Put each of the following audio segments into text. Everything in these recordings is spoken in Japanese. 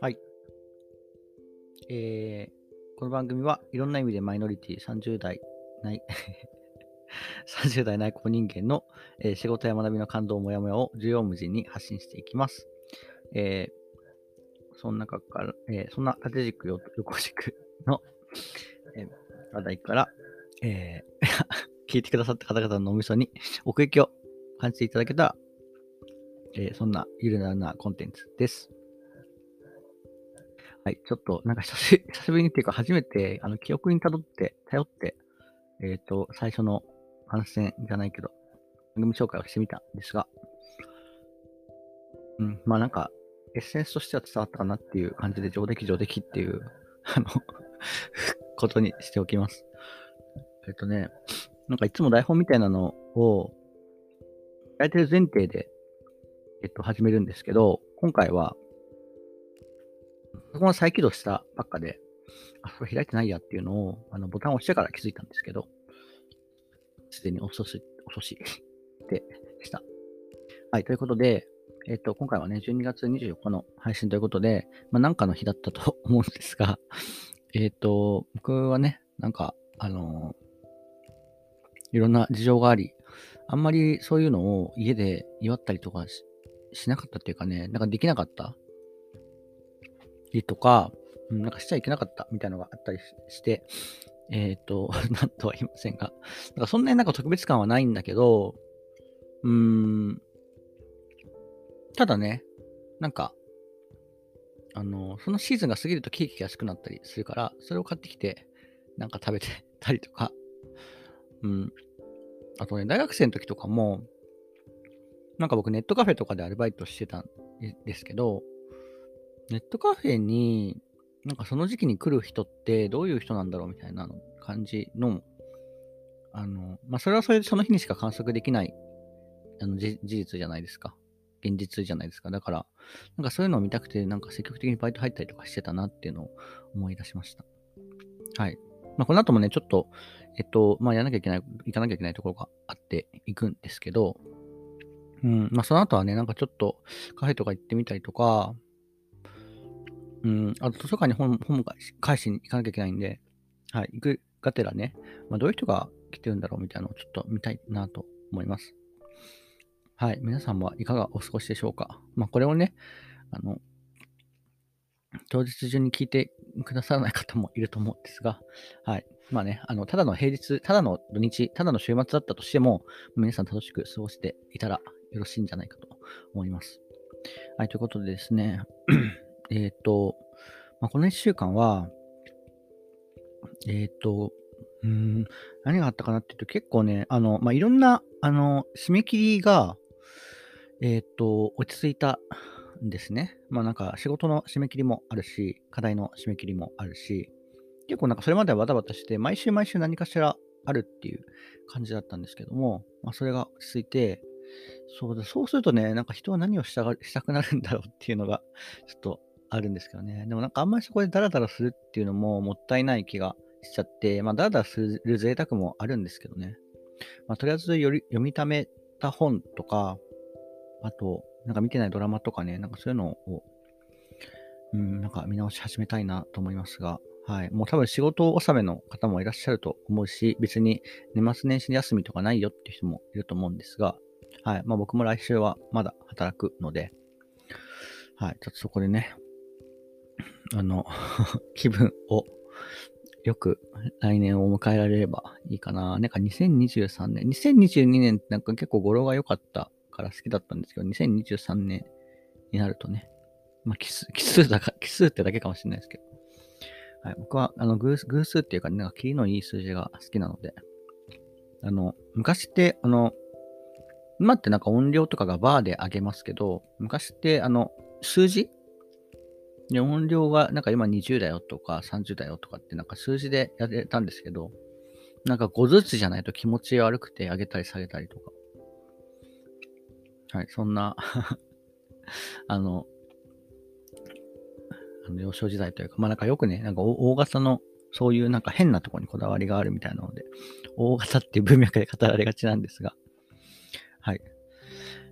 はい。えー、この番組はいろんな意味でマイノリティ30代ない30代内向人間の、えー仕事や学びの感動、もやもやを重要無尽に発信していきます。えーその中から、えーそんな縦軸、よ横軸の、えー話題から、えー 聞いてくださった方々の脳みそに奥行きを感じていただけたら、えーそんなゆるななコンテンツです。はい、ちょっと、なんか久し ぶりにっていうか、初めて、あの、記憶にたどって、頼って、えっ、と、最初の反戦じゃないけど、番組紹介をしてみたんですが、うん、まあなんか、エッセンスとしては伝わったかなっていう感じで、上出来上出来っていう、あの、ことにしておきます。えっ、とね、なんかいつも台本みたいなのを、やれてる前提で、えっと、始めるんですけど、今回は、パソコン再起動したばっかで、あ、それ開いてないやっていうのを、あの、ボタンを押してから気づいたんですけど、すでに遅し、遅し でした。はい、ということで、えっと、今回はね、12月24日の配信ということで、まあ、なんかの日だったと 思うんですが、えっと、僕はね、なんか、あのいろんな事情があり、あんまりそういうのを家で祝ったりとかしなかったっていうかね、なんかできなかった？りとか、うんなんかしちゃいけなかった？みたいなのがあったりして、えっ、と、なんとは言いませんが、なんかそんなになんか特別感はないんだけど、うーん、ただね、なんか、あの、そのシーズンが過ぎるとケーキが安くなったりするから、それを買ってきて、なんか食べてたりとか、うん。あとね、大学生の時とかも、なんか僕ネットカフェとかでアルバイトしてたんですけど、ネットカフェに、なんかその時期に来る人ってどういう人なんだろうみたいな感じの、あの、まあ、それはそれでその日にしか観測できないあの事実じゃないですか。現実じゃないですか。だから、なんかそういうのを見たくて、なんか積極的にバイト入ったりとかしてたなっていうのを思い出しました。はい。まあ、この後もね、ちょっと、えっと、まあ、やらなきゃいけない、行かなきゃいけないところがあって行くんですけど、うん、まあ、その後はね、なんかちょっとカフェとか行ってみたりとか、うん、あと図書館に本本返し返しに行かなきゃいけないんで、はい、行くがてらね、まあ、どういう人が来てるんだろうみたいなのをちょっと見たいなと思います。はい、皆さんはいかがお過ごしでしょうか。まあ、これをね、あの、当日中に聞いてくださらない方もいると思うんですが、はい。まあね、あの、ただの平日、ただの土日、ただの週末だったとしても、皆さん楽しく過ごしていたらよろしいんじゃないかと思います。はい、ということでですね、えっと、まあ、この1週間は、えっ、と、うん、何があったかなっていうと、結構ね、あの、まあ、いろんな、あの、締め切りが、えっ、と、落ち着いたですね。まあなんか仕事の締め切りもあるし、課題の締め切りもあるし、結構なんかそれまではバタバタして、毎週毎週何かしらあるっていう感じだったんですけども、まあそれが落ち着いて、そうだ、そうするとね、なんか人は何をしたがしたくなるんだろうっていうのがちょっとあるんですけどね。でもなんかあんまりそこでダラダラするっていうのももったいない気がしちゃって、まあダラダラする贅沢もあるんですけどね。まあとりあえずより読みためた本とか、あと、なんか見てないドラマとかね、なんかそういうのを、うん、なんか見直し始めたいなと思いますが、はい。もう多分仕事納めの方もいらっしゃると思うし、別に年末年始休みとかないよっていう人もいると思うんですが、はい。まあ僕も来週はまだ働くので、はい。ちょっとそこでね、あの、気分をよく来年を迎えられればいいかな。なんか2023年、2022年ってなんか結構語呂が良かったから好きだったんですけど、2023年になるとね、まあ奇数、奇数だか、奇数ってだけかもしれないですけど、はい、僕はあの偶偶数っていうか、ね、なんかキリのいい数字が好きなので、あの、昔って、あの、今ってなんか音量とかがバーで上げますけど、昔ってあの、数字で音量がなんか今20だよとか30だよとかってなんか数字でやれたんですけど、なんか5ずつじゃないと気持ち悪くて上げたり下げたりとか。はい、そんな あの、あの幼少時代というか、まあなんかよくね、なんか大型のそういうなんか変なとこにこだわりがあるみたいなので、大型っていう文脈で語られがちなんですが、はい。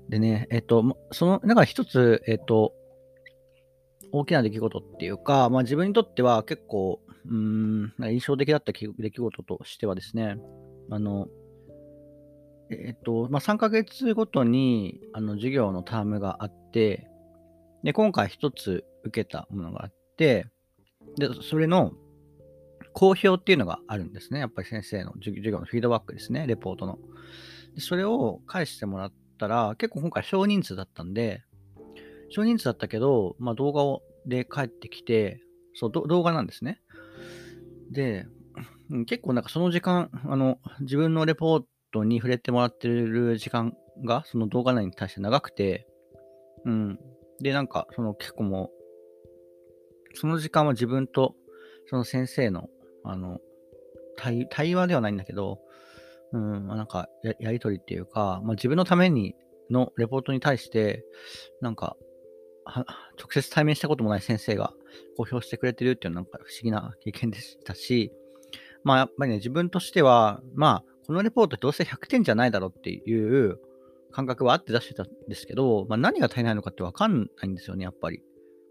でね、えっと、その、なんか一つ、えっと、大きな出来事っていうか、まあ自分にとっては結構、うん、印象的だった出来事としてはですね、あの、えっと、まあ3ヶ月ごとに、あの、授業のタームがあって、で、今回一つ受けたものがあって、で、それの公表っていうのがあるんですね。やっぱり先生の授業のフィードバックですね、レポートの。でそれを返してもらったら、結構今回少人数だったんで、少人数だったけど、まあ、動画をで帰ってきて、そう、動画なんですね。で、結構なんかその時間、あの、自分のレポートに触れてもらってる時間が、その動画内に対して長くて、うん。で、なんか、その結構もう、その時間は自分と、その先生の、あの、対対話ではないんだけど、うん、まあ、なんかや、やりとりっていうか、まあ、自分のためにのレポートに対して、なんか、直接対面したこともない先生が公表してくれてるっていうのはなんか不思議な経験でしたし、まあやっぱりね、自分としては、まあ、このレポートどうせ100点じゃないだろうっていう感覚はあって出してたんですけど、まあ何が足りないのかってわかんないんですよね、やっぱり。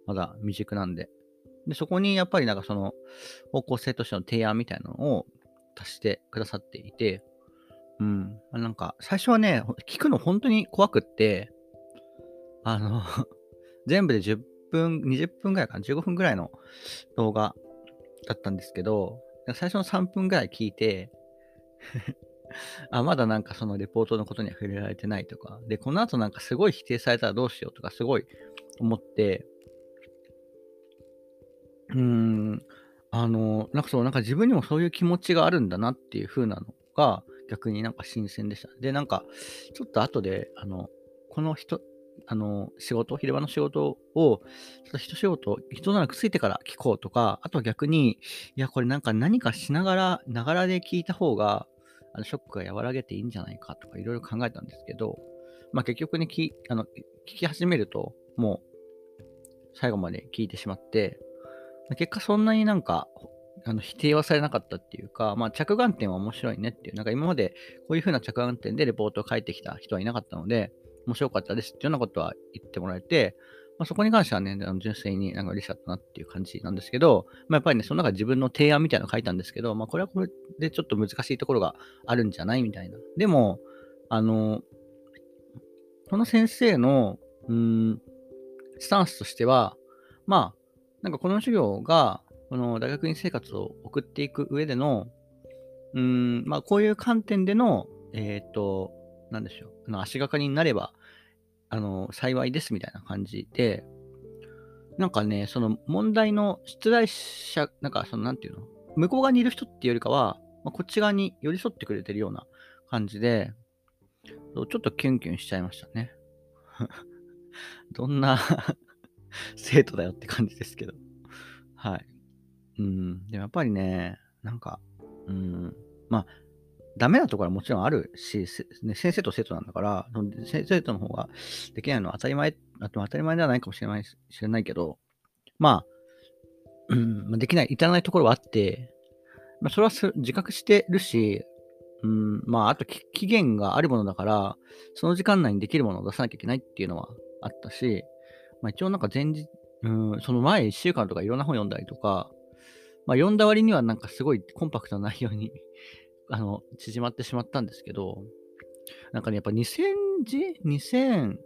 まだ未熟なんで。で、そこにやっぱりなんかその方向性としての提案みたいなのを足してくださっていて、うん。なんか、最初はね、聞くの本当に怖くって、あの 全部で10分、20分ぐらいかな、15分ぐらいの動画だったんですけど、最初の3分ぐらい聞いて あ、まだなんかそのレポートのことには触れられてないとか、で、この後なんかすごい否定されたらどうしようとかすごい思って、うーん、あの、なんかそう、なんか自分にもそういう気持ちがあるんだなっていう風なのが逆になんか新鮮でした。で、なんかちょっと後で、あの、この人、あの、仕事、昼間の仕事を、ちょっと一仕事、人ならくついてから聞こうとか、あとは逆に、いや、これなんか何かしながら、ながらで聞いた方が、あのショックが和らげていいんじゃないかとか、いろいろ考えたんですけど、まあ結局ね、きあの聞き始めると、もう、最後まで聞いてしまって、結果そんなになんか、あの否定はされなかったっていうか、まあ、着眼点は面白いねっていう、なんか今までこういう風な着眼点でレポートを書いてきた人はいなかったので、面白かったですっていうようなことは言ってもらえて、まあ、そこに関してはね、あの純粋になんか嬉しかったなっていう感じなんですけど、まあ、やっぱりね、その中で自分の提案みたいなの書いたんですけど、まあ、これはこれでちょっと難しいところがあるんじゃないみたいな。でも、あの、この先生の、うん、スタンスとしては、まあ、なんかこの授業が、この大学院生活を送っていく上での、うん、まあ、こういう観点での、えっ、ー、と、なんでしょう、あの足がかりになれば、あの、幸いですみたいな感じで、なんかね、その問題の出題者、なんかその、なんていうの、向こう側にいる人っていうよりかは、まあ、こっち側に寄り添ってくれてるような感じで、ちょっとキュンキュンしちゃいましたね。どんな 生徒だよって感じですけど。はい。うん。でもやっぱりね、なんか、うん。まあ、ダメなところはもちろんあるし、ね、先生と生徒なんだから、先生との方ができないのは当たり前、当たり前ではないかもしれない知れないけど、まあ、うん、できない、至らないところはあって、まあ、それは自覚してるし、うん、まあ、あと期限があるものだから、その時間内にできるものを出さなきゃいけないっていうのはあったし、まあ、一応なんか前日、うん、その前1週間とかいろんな本読んだりとか、まあ、読んだ割にはなんかすごいコンパクトな内容にあの、縮まってしまったんですけど、なんかね、やっぱ2000字 ?2000、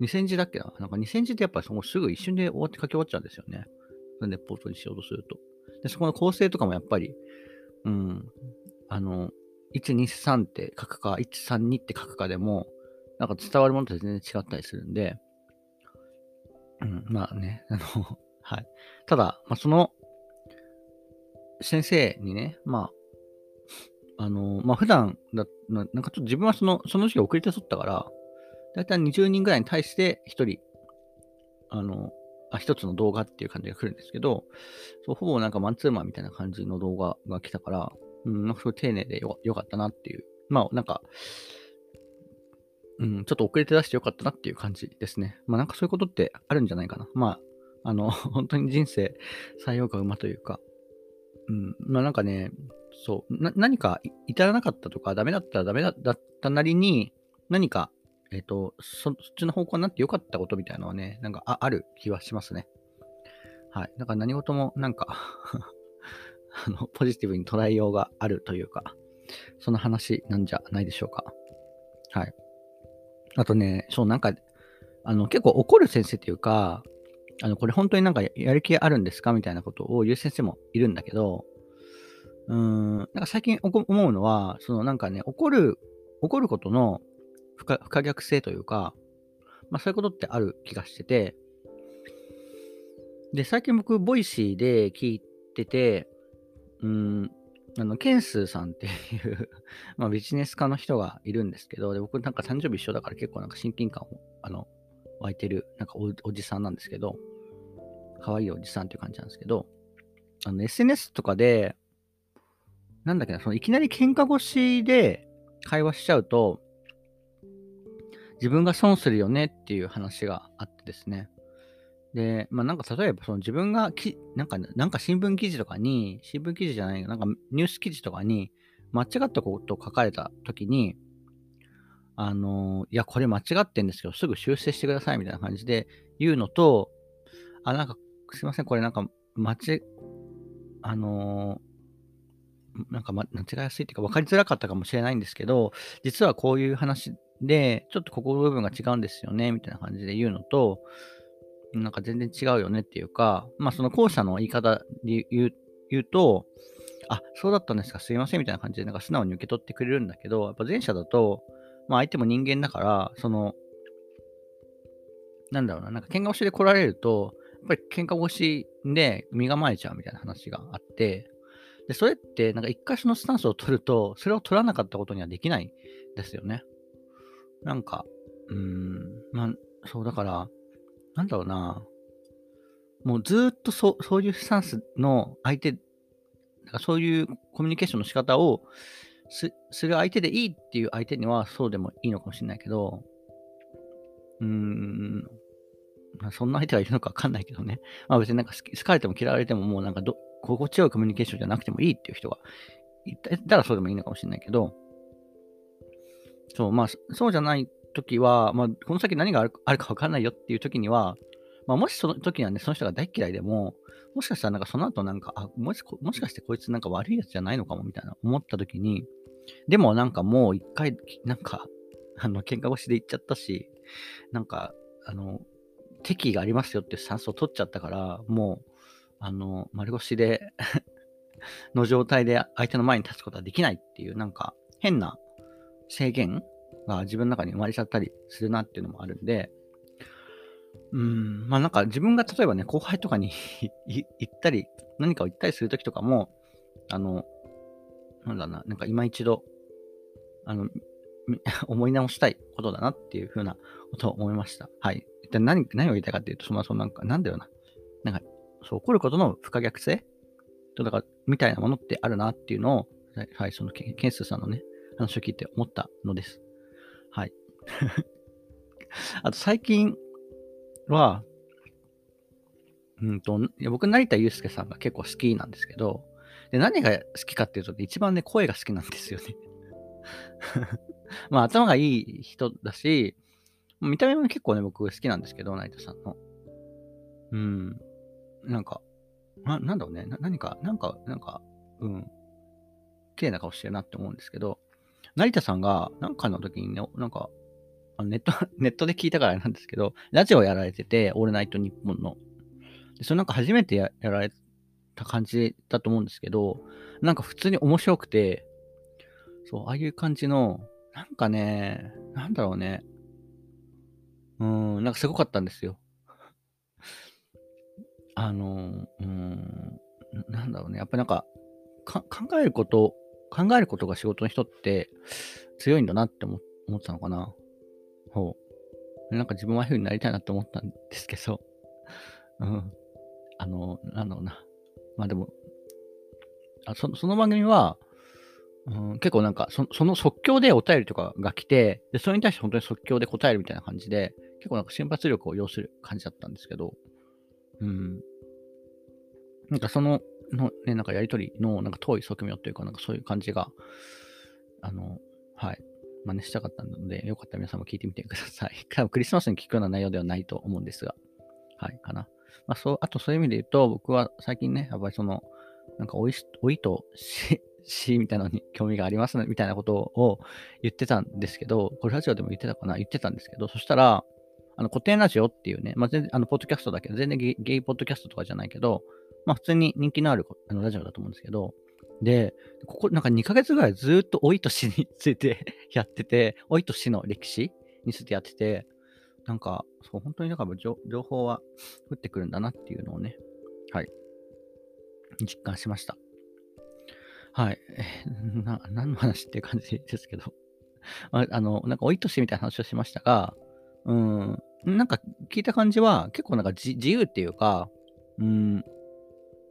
2000字だっけな？なんか2000字ってやっぱそのすぐ一瞬で終わって書き終わっちゃうんですよね。レポートにしようとすると。で、そこの構成とかもやっぱり、うん、あの、123って書くか、132って書くかでも、なんか伝わるものと全然違ったりするんで、うん、まあね、あの、はい。ただ、まあ、その、先生にね、まあ、あの、まあ、普段だ、なんかちょっと自分はその、その時期遅れて撮ったから、だいたい20人ぐらいに対して1人、あの、あ、1つの動画っていう感じが来るんですけど、そうほぼなんかマンツーマンみたいな感じの動画が来たから、うん、なんかすごい丁寧でよよかったなっていう。まあ、なんか、うん、ちょっと遅れて出してよかったなっていう感じですね。まあなんかそういうことってあるんじゃないかな。まあ、あの、本当に人生採用が馬というか、うん、まあなんかね、そう、何か至らなかったとか、ダメだったらダメだったなりに、何か、えっ、とそ、そっちの方向になって良かったことみたいなのはね、なんかある気はしますね。はい。だから何事もなんか あの、ポジティブに捉えようがあるというか、その話なんじゃないでしょうか。はい。あとね、そう、なんか、あの、結構怒る先生っていうか、あの、これ本当になんかやる気あるんですか？みたいなことを言う先生もいるんだけど、うん、なんか最近思うのは、そのなんかね、怒る、怒ることの不可不可逆性というか、まあそういうことってある気がしてて、で、最近僕、ボイシーで聞いてて、うん、あの、ケンスーさんっていう まあビジネス系の人がいるんですけど、で僕なんか誕生日一緒だから結構なんか親近感を、あの、湧いてる、なんかおおじさんなんですけど、可愛いおじさんっていう感じなんですけど、あの、SNS とかで、なんだっけな、そのいきなり喧嘩越しで会話しちゃうと、自分が損するよねっていう話があってですね。で、まあなんか例えばその自分がき、なんか、なんか新聞記事とかに、新聞記事じゃない、なんかニュース記事とかに間違ったことを書かれた時に、あのいや、これ間違ってんですけど、すぐ修正してくださいみたいな感じで言うのと、あ、なんか、すいません、これなんか、間違、あのー、なんか、ま、間違いやすいっていうか分かりづらかったかもしれないんですけど、実はこういう話で、ちょっとここの部分が違うんですよね、みたいな感じで言うのと、なんか全然違うよねっていうか、まあその後者の言い方で言う言うと、あ、そうだったんですか、すいませんみたいな感じでなんか素直に受け取ってくれるんだけど、やっぱ前者だと、まあ相手も人間だから、その、なんだろうな、なんか喧嘩腰で来られると、やっぱり喧嘩腰で身構えちゃうみたいな話があって、で、それって、なんか一回そのスタンスを取ると、それを取らなかったことにはできないですよね。なんか、うーん、まあ、そうだから、なんだろうな、もうずっとそそういうスタンスの相手、なんかそういうコミュニケーションの仕方をすする相手でいいっていう相手にはそうでもいいのかもしれないけど、うーん、まあ、そんな相手がいるのかわかんないけどね。まあ別になんか好かれても嫌われてももうなんかど心地よいコミュニケーションじゃなくてもいいっていう人がいたらそうでもいいのかもしれないけど、そう、まあそうじゃない時は、まあこの先何があるあるかわかんないよっていう時には、まあもしその時にはね、その人が大嫌いでも、もしかしたらなんかその後なんか、あ、もしもしかしてこいつなんか悪いやつじゃないのかもみたいな思った時に、でもなんかもう一回、なんか、あの、喧嘩腰で行っちゃったし、なんか、あの、敵意がありますよっていうスタンスを取っちゃったから、もう、あの、丸腰で の状態で相手の前に立つことはできないっていう、なんか、変な制限が自分の中に生まれちゃったりするなっていうのもあるんで、うん、まあなんか自分が例えばね、後輩とかに 行ったり、何かを言ったりするときとかも、あの、なんだな、なんか今一度、あの、思い直したいことだなっていうふうなことを思いました。はい。一体何、何を言いたいかっていうと、そもそもなんか、なんだよな。そう、起こることの不可逆性？と、だから、みたいなものってあるなっていうのを、はい、そのケンスさんのね、話を聞いて思ったのです。はい。あと、最近は、うんと、いや僕、成田悠介さんが結構好きなんですけど、で、何が好きかっていうと、一番ね、声が好きなんですよね まあ、頭がいい人だし、見た目も結構ね、僕好きなんですけど、成田さんの。うん。なんか、ななんだろうね。何か、なんか、なんか、うん。綺麗な顔してるなって思うんですけど、成田さんが、なんかの時にね、なんか、ネット、ネットで聞いたからなんですけど、ラジオやられてて、オールナイトニッポンの。でそれなんか初めてやられた感じだと思うんですけど、なんか普通に面白くて、そう、ああいう感じの、なんかね、なんだろうね。うん、なんかすごかったんですよ。あの、うん、なんだろうね。やっぱなんか考えること、考えることが仕事の人って強いんだなって思ったのかな。ほう。なんか自分はああいうになりたいなって思ったんですけど、うん。あの、なんだろうな。まあでも、あそその番組は、うん、結構なんかそ、その即興でお便りとかが来て、で、それに対して本当に即興で答えるみたいな感じで、結構なんか瞬発力を要する感じだったんですけど、うん。なんかその、のね、なんかやりとりのなんか遠い側面というか、なんかそういう感じが、あの、はい。真似したかったので、よかったら皆さんも聞いてみてください。多分クリスマスに聞くような内容ではないと思うんですが。はい、かな。まあ、そう、あとそういう意味で言うと、僕は最近ね、やっぱりその、なんかおいし、いとし、し、みたいなのに 興味がありますね、みたいなことを言ってたんですけど、これラジオでも言ってたかな？言ってたんですけど、そしたら、あの、古典ラジオっていうね、まあ、全然、あの、ポッドキャストだけど、全然ゲイポッドキャストとかじゃないけど、まあ、普通に人気のあるあのラジオだと思うんですけど、で、ここなんか2ヶ月ぐらいずっと老いと死について やってて、老いと死の歴史についてやってて、なんか、そう、本当にだから情報は降ってくるんだなっていうのをね、はい、実感しました。はい。な、何の話っていう感じですけど。ああの、なんか、老いとしみたいな話をしましたが、うん、なんか聞いた感じは、結構なんか自由っていうか、うん、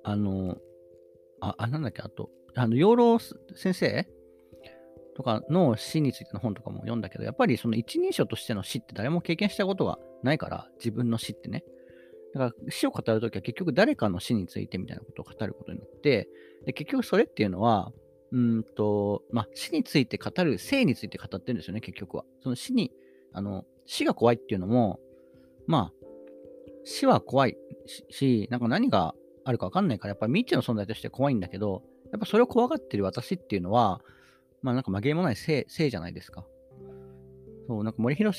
あの、あ、あなんだっけ、あと、あの、養老先生とかの死についての本とかも読んだけど、やっぱりその一人称としての死って誰も経験したことがないから、自分の死ってね。だから死を語るときは結局誰かの死についてみたいなことを語ることになって、で結局それっていうのは、うんと、まあ、死について語る、生について語ってるんですよね、結局は。その死に、あの、死が怖いっていうのも、まあ、死は怖いし、なんか何があるか分かんないから、やっぱり未知の存在として怖いんだけど、やっぱそれを怖がってる私っていうのは、まあなんか紛れもない性性じゃないですか。そう、なんか森博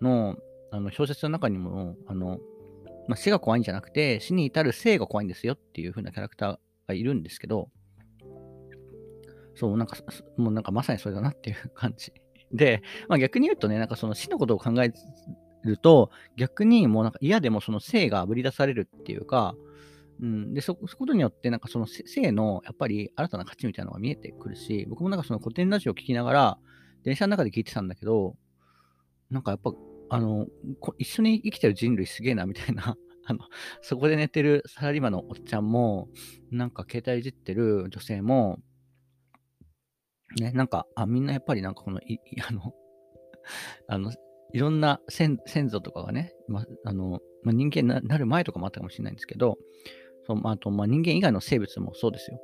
のあの小説の中にも、あの、まあ、死が怖いんじゃなくて、死に至る生が怖いんですよっていう風なキャラクターがいるんですけど、そう、なんか、もうなんかまさにそれだなっていう感じ。で、まあ逆に言うとね、なんかその死のことを考えると、逆にもうなんか嫌でもその生があぶり出されるっていうか、うん、でそ、そことによって、なんかその性のやっぱり新たな価値みたいなのが見えてくるし、僕もなんかその古典ラジオを聞きながら、電車の中で聞いてたんだけど、なんかやっぱ、あの、一緒に生きてる人類すげえなみたいな、あの、そこで寝てるサラリーマンのおっちゃんも、なんか携帯いじってる女性も、ね、なんか、あ、みんなやっぱりなんかこの、いあの、あの、いろんな先祖とかがね、まあのまあ、人間になる前とかもあったかもしれないんですけど、そうあと、まあ、人間以外の生物もそうですよ。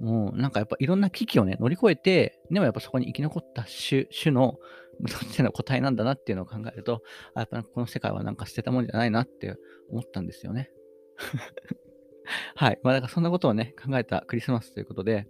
もうなんかやっぱいろんな危機をね、乗り越えて、でもやっぱそこに生き残った種種の、どっちの個体なんだなっていうのを考えると、あやっぱこの世界はなんか捨てたもんじゃないなって思ったんですよね。はい。まあだからそんなことをね、考えたクリスマスということで、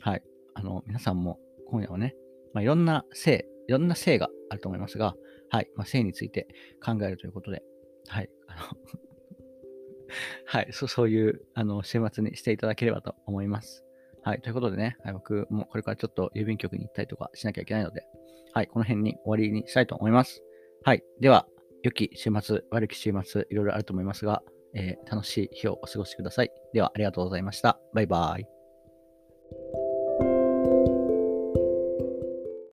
はい。あの、皆さんも今夜はね、まあ、いろんな性、いろんな性があると思いますが、はい。まあ、性について考えるということで、はい。あの はい、そそういうあの週末にしていただければと思います。はい、ということでね、はい、僕もこれからちょっと郵便局に行ったりとかしなきゃいけないので、はい、この辺に終わりにしたいと思います。はい、では、良き週末、悪き週末、いろいろあると思いますが、えー、楽しい日をお過ごしください。では、ありがとうございました。バイバーイ。